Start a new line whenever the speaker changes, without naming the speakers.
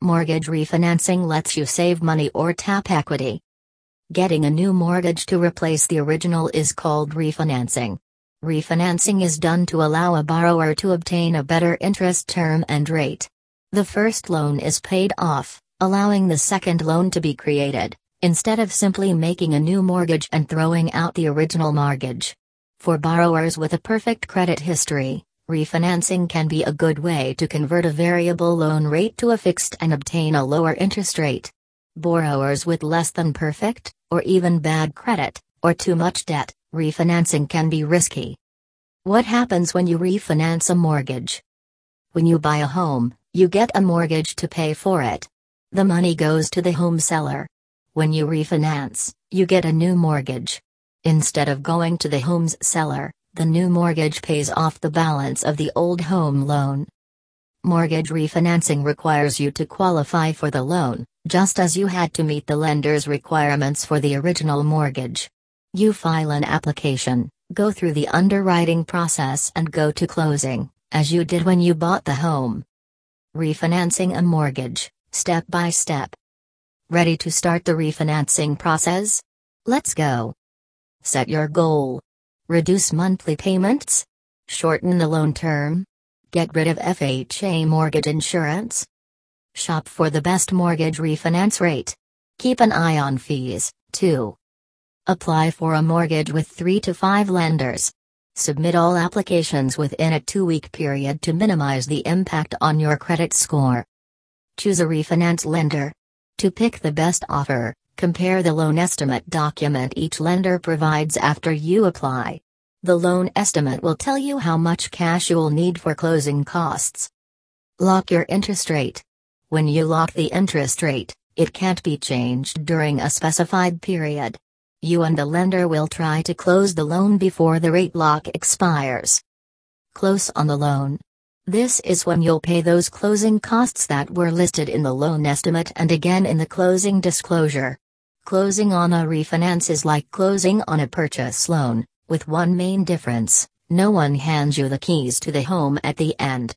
Mortgage refinancing lets you save money or tap equity. Getting a new mortgage to replace the original is called refinancing. Refinancing is done to allow a borrower to obtain a better interest term and rate. The first loan is paid off, allowing the second loan to be created, instead of simply making a new mortgage and throwing out the original mortgage. For borrowers with a perfect credit history, refinancing can be a good way to convert a variable loan rate to a fixed and obtain a lower interest rate. Borrowers with less than perfect, or even bad credit, or too much debt, refinancing can be risky. What happens when you refinance a mortgage? When you buy a home, you get a mortgage to pay for it. The money goes to the home seller. When you refinance, you get a new mortgage. Instead of going to the home's seller, the new mortgage pays off the balance of the old home loan. Mortgage refinancing requires you to qualify for the loan, just as you had to meet the lender's requirements for the original mortgage. You file an application, go through the underwriting process and go to closing, as you did when you bought the home. Refinancing a mortgage, step by step. Ready to start the refinancing process? Let's go. Set your goal. Reduce monthly payments? Shorten the loan term? Get rid of FHA mortgage insurance? Shop for the best mortgage refinance rate. Keep an eye on fees, too. Apply for a mortgage with 3 to 5 lenders. Submit all applications within a two week period to minimize the impact on your credit score. Choose a refinance lender. To pick the best offer, Compare the loan estimate document each lender provides after you apply. The loan estimate will tell you how much cash you'll need for closing costs. Lock your interest rate. When you lock the interest rate, it can't be changed during a specified period. You and the lender will try to close the loan before the rate lock expires. Close on the loan. This is when you'll pay those closing costs that were listed in the loan estimate and again in the closing disclosure. Closing on a refinance is like closing on a purchase loan, with one main difference no one hands you the keys to the home at the end.